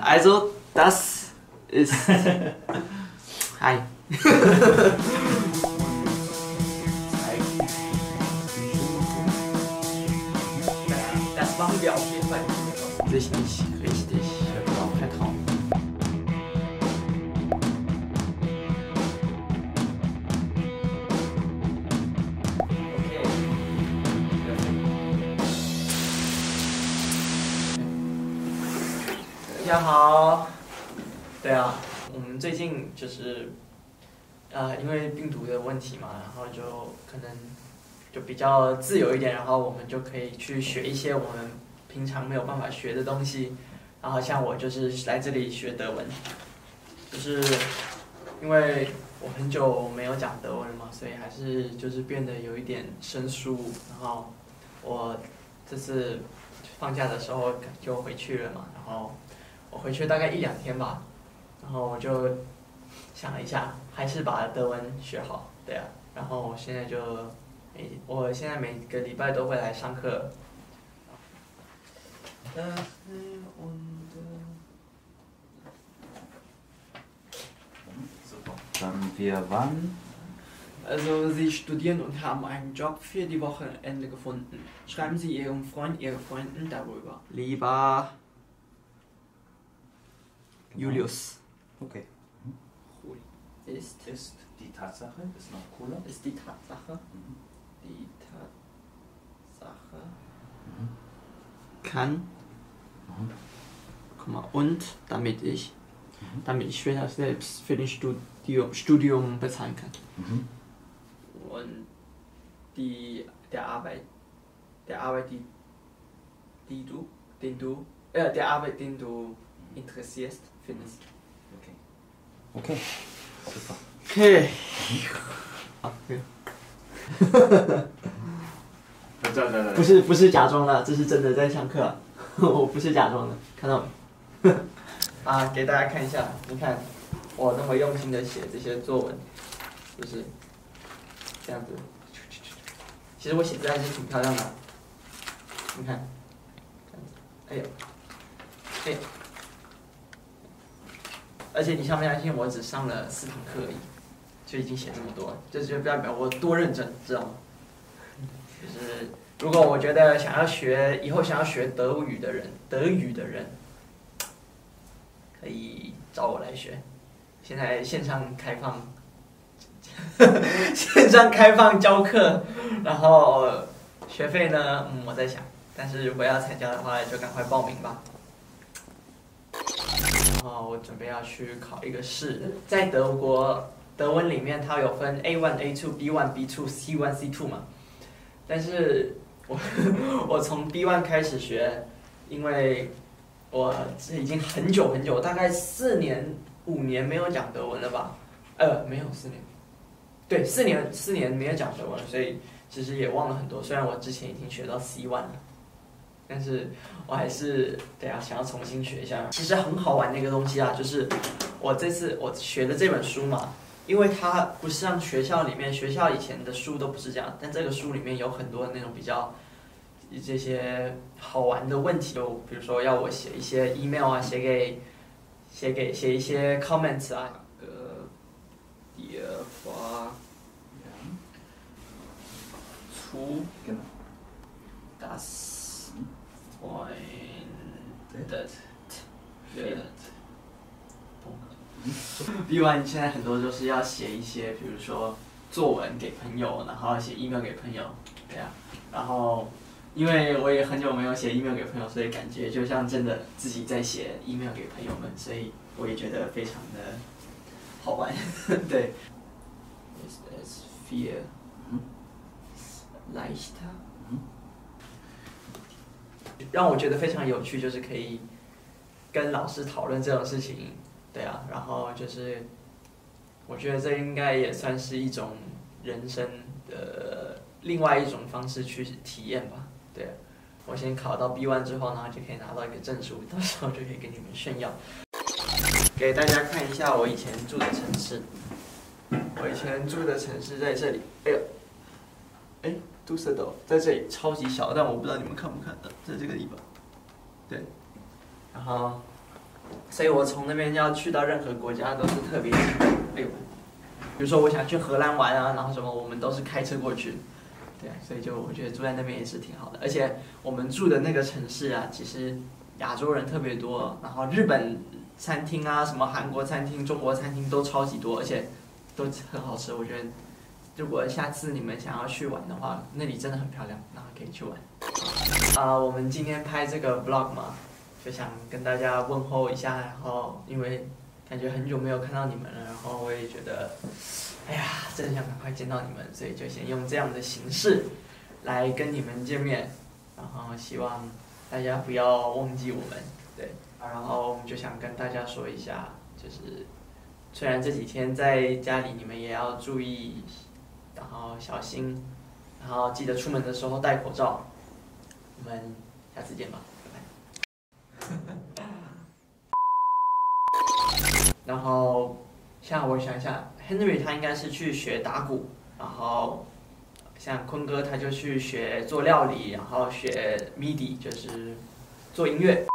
Also, das ist. Hi. Das machen wir auf jeden Fall. Nicht richtig genau 大家好，对啊，我们最近就是，呃，因为病毒的问题嘛，然后就可能就比较自由一点，然后我们就可以去学一些我们平常没有办法学的东西。然后像我就是来这里学德文，就是因为我很久没有讲德文了嘛，所以还是就是变得有一点生疏。然后我这次放假的时候就回去了嘛，然后我回去大概一两天吧，然后我就想了一下，还是把德文学好，对啊。然后我现在就每我现在每个礼拜都会来上课。Also Sie studieren und haben einen Job für die Wochenende gefunden. Schreiben Sie Ihrem Freund, Ihre Freunden darüber. Lieber. Julius. Okay. Ist, Ist die Tatsache, ist noch cooler. ist die Tatsache, Mhm. die Tatsache, Kann. Mhm. Guck mal, und damit ich, Mhm. damit ich später selbst für den Studium, Studium bezahlen kann. Mhm. und die, der Arbeit, der Arbeit, die, die du, den du, äh, der Arbeit, den du interessierst, findest. Okay. Okay. Super. Okay. Okay. 不是不是假装的，这是真的在上课，我不是假装的，看到没？啊，给大家看一下，你看我那么用心的写这些作文，就是这样子。其实我写字还是挺漂亮的，你看，这样子，哎呦，哎，而且你相不相信，我只上了四堂课而已，就已经写这么多，这就代表我多认真，知道吗？就是如果我觉得想要学以后想要学德语的人，德语的人，可以找我来学。现在线上开放，线上开放教课，然后学费呢，嗯，我在想，但是如果要参加的话，就赶快报名吧。然后我准备要去考一个试，在德国德文里面它有分 A one、A two、B one、B two、C one、C two 嘛。但是我我从 B one 开始学，因为我这已经很久很久，大概四年五年没有讲德文了吧？呃，没有四年，对，四年四年没有讲德文，所以其实也忘了很多。虽然我之前已经学到 C one 了，但是我还是对啊，想要重新学一下。其实很好玩的一个东西啊，就是我这次我学的这本书嘛，因为它不是像学校里面，学校以前的书都不是这样，但这个书里面有很多那种比较这些好玩的问题，就比如说要我写一些 email 啊，写给写给写一些 comments 啊，呃，dir vor zu Genau. wird。B one 现在很多就是要写一些，比如说作文给朋友，然后写 email 给朋友，对啊，然后因为我也很久没有写 email 给朋友，所以感觉就像真的自己在写 email 给朋友们，所以我也觉得非常的好玩，对。Ist es viel Mhm. leichter？让我觉得非常有趣，就是可以跟老师讨论这种事情，对啊，然后就是我觉得这应该也算是一种人生的另外一种方式去体验吧，对、我先考到 B one 之后，然后就可以拿到一个证书，到时候就可以跟你们炫耀。给大家看一下我以前住的城市，我以前住的城市在这里，哎呦，哎，杜塞斗在这里超级小，但我不知道你们看不看到，在这个地方，对，然后所以我从那边要去到任何国家都是特别，哎呦，比如说我想去荷兰玩啊，然后什么，我们都是开车过去。对，所以就我觉得住在那边也是挺好的，而且我们住的那个城市啊，其实亚洲人特别多，然后日本餐厅啊，什么韩国餐厅、中国餐厅都超级多，而且都很好吃。我觉得如果下次你们想要去玩的话，那里真的很漂亮，然后可以去玩。啊、我们今天拍这个 vlog 嘛，就想跟大家问候一下，然后因为感觉很久没有看到你们了，然后我也觉得。哎呀，真的想赶快见到你们，所以就先用这样的形式来跟你们见面，然后希望大家不要忘记我们，对，然后我们就想跟大家说一下，就是虽然这几天在家里你们也要注意，然后小心，然后记得出门的时候戴口罩，我们下次见吧，拜拜。然后。像我想一下，Henry 他应该是去学打鼓，然后像坤哥他就去学做料理，然后学 MIDI 就是做音乐。